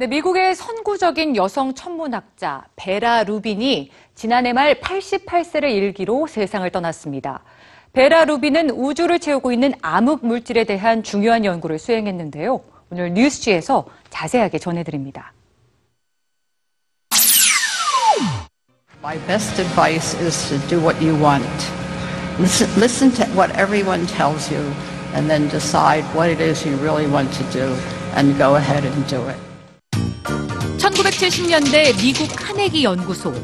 네, 미국의 선구적인 여성 천문학자 베라 루빈이 지난해 말 88세를 일기로 세상을 떠났습니다. 베라 루빈은 우주를 채우고 있는 암흑 물질에 대한 중요한 연구를 수행했는데요. 오늘 뉴스지에서 자세하게 전해드립니다. My best advice is to do what you want. Listen, listen to what everyone tells you and then decide what it is you really want to do and go ahead and do it. 1970년대 미국 카네기 연구소.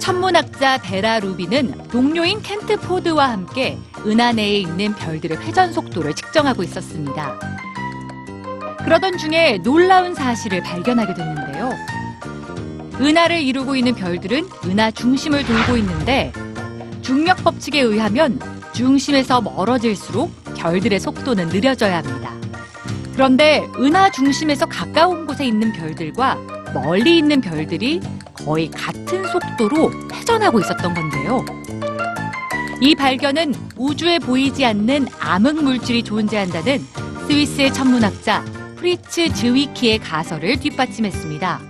천문학자 베라 루비는 동료인 켄트 포드와 함께 은하 내에 있는 별들의 회전 속도를 측정하고 있었습니다. 그러던 중에 놀라운 사실을 발견하게 됐는데요. 은하를 이루고 있는 별들은 은하 중심을 돌고 있는데 중력 법칙에 의하면 중심에서 멀어질수록 별들의 속도는 느려져야 합니다. 그런데 은하 중심에서 가까운 곳에 있는 별들과 멀리 있는 별들이 거의 같은 속도로 회전하고 있었던 건데요. 이 발견은 우주에 보이지 않는 암흑 물질이 존재한다는 스위스의 천문학자 프리츠 즈위키의 가설을 뒷받침했습니다.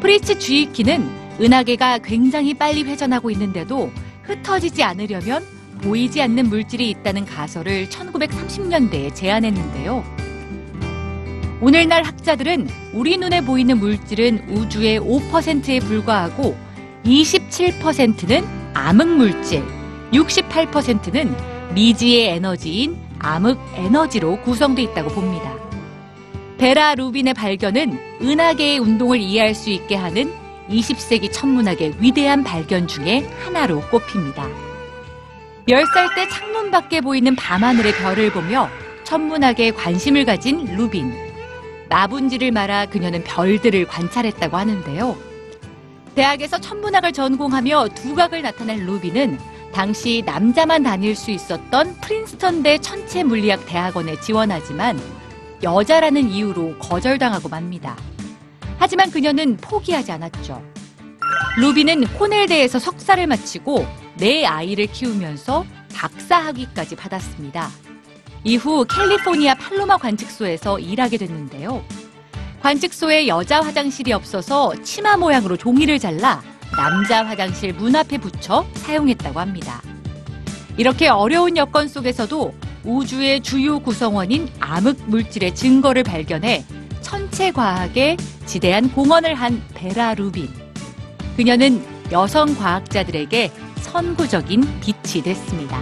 프리츠 즈위키는 은하계가 굉장히 빨리 회전하고 있는데도 흩어지지 않으려면 보이지 않는 물질이 있다는 가설을 1930년대에 제안했는데요. 오늘날 학자들은 우리 눈에 보이는 물질은 우주의 5%에 불과하고 27%는 암흑 물질, 68%는 미지의 에너지인 암흑 에너지로 구성돼 있다고 봅니다. 베라 루빈의 발견은 은하계의 운동을 이해할 수 있게 하는 20세기 천문학의 위대한 발견 중에 하나로 꼽힙니다. 10살 때 창문 밖에 보이는 밤하늘의 별을 보며 천문학에 관심을 가진 루빈. 나분지를 말아 그녀는 별들을 관찰했다고 하는데요. 대학에서 천문학을 전공하며 두각을 나타낸 루빈은 당시 남자만 다닐 수 있었던 프린스턴대 천체물리학 대학원에 지원하지만 여자라는 이유로 거절당하고 맙니다. 하지만 그녀는 포기하지 않았죠. 루비는 코넬대에서 석사를 마치고 네 아이를 키우면서 박사 학위까지 받았습니다. 이후 캘리포니아 팔로마 관측소에서 일하게 됐는데요. 관측소에 여자 화장실이 없어서 치마 모양으로 종이를 잘라 남자 화장실 문 앞에 붙여 사용했다고 합니다. 이렇게 어려운 여건 속에서도 우주의 주요 구성원인 암흑 물질의 증거를 발견해 천체 과학에 지대한 공헌을 한 베라 루빈. 그녀는 여성 과학자들에게 선구적인 빛이 됐습니다.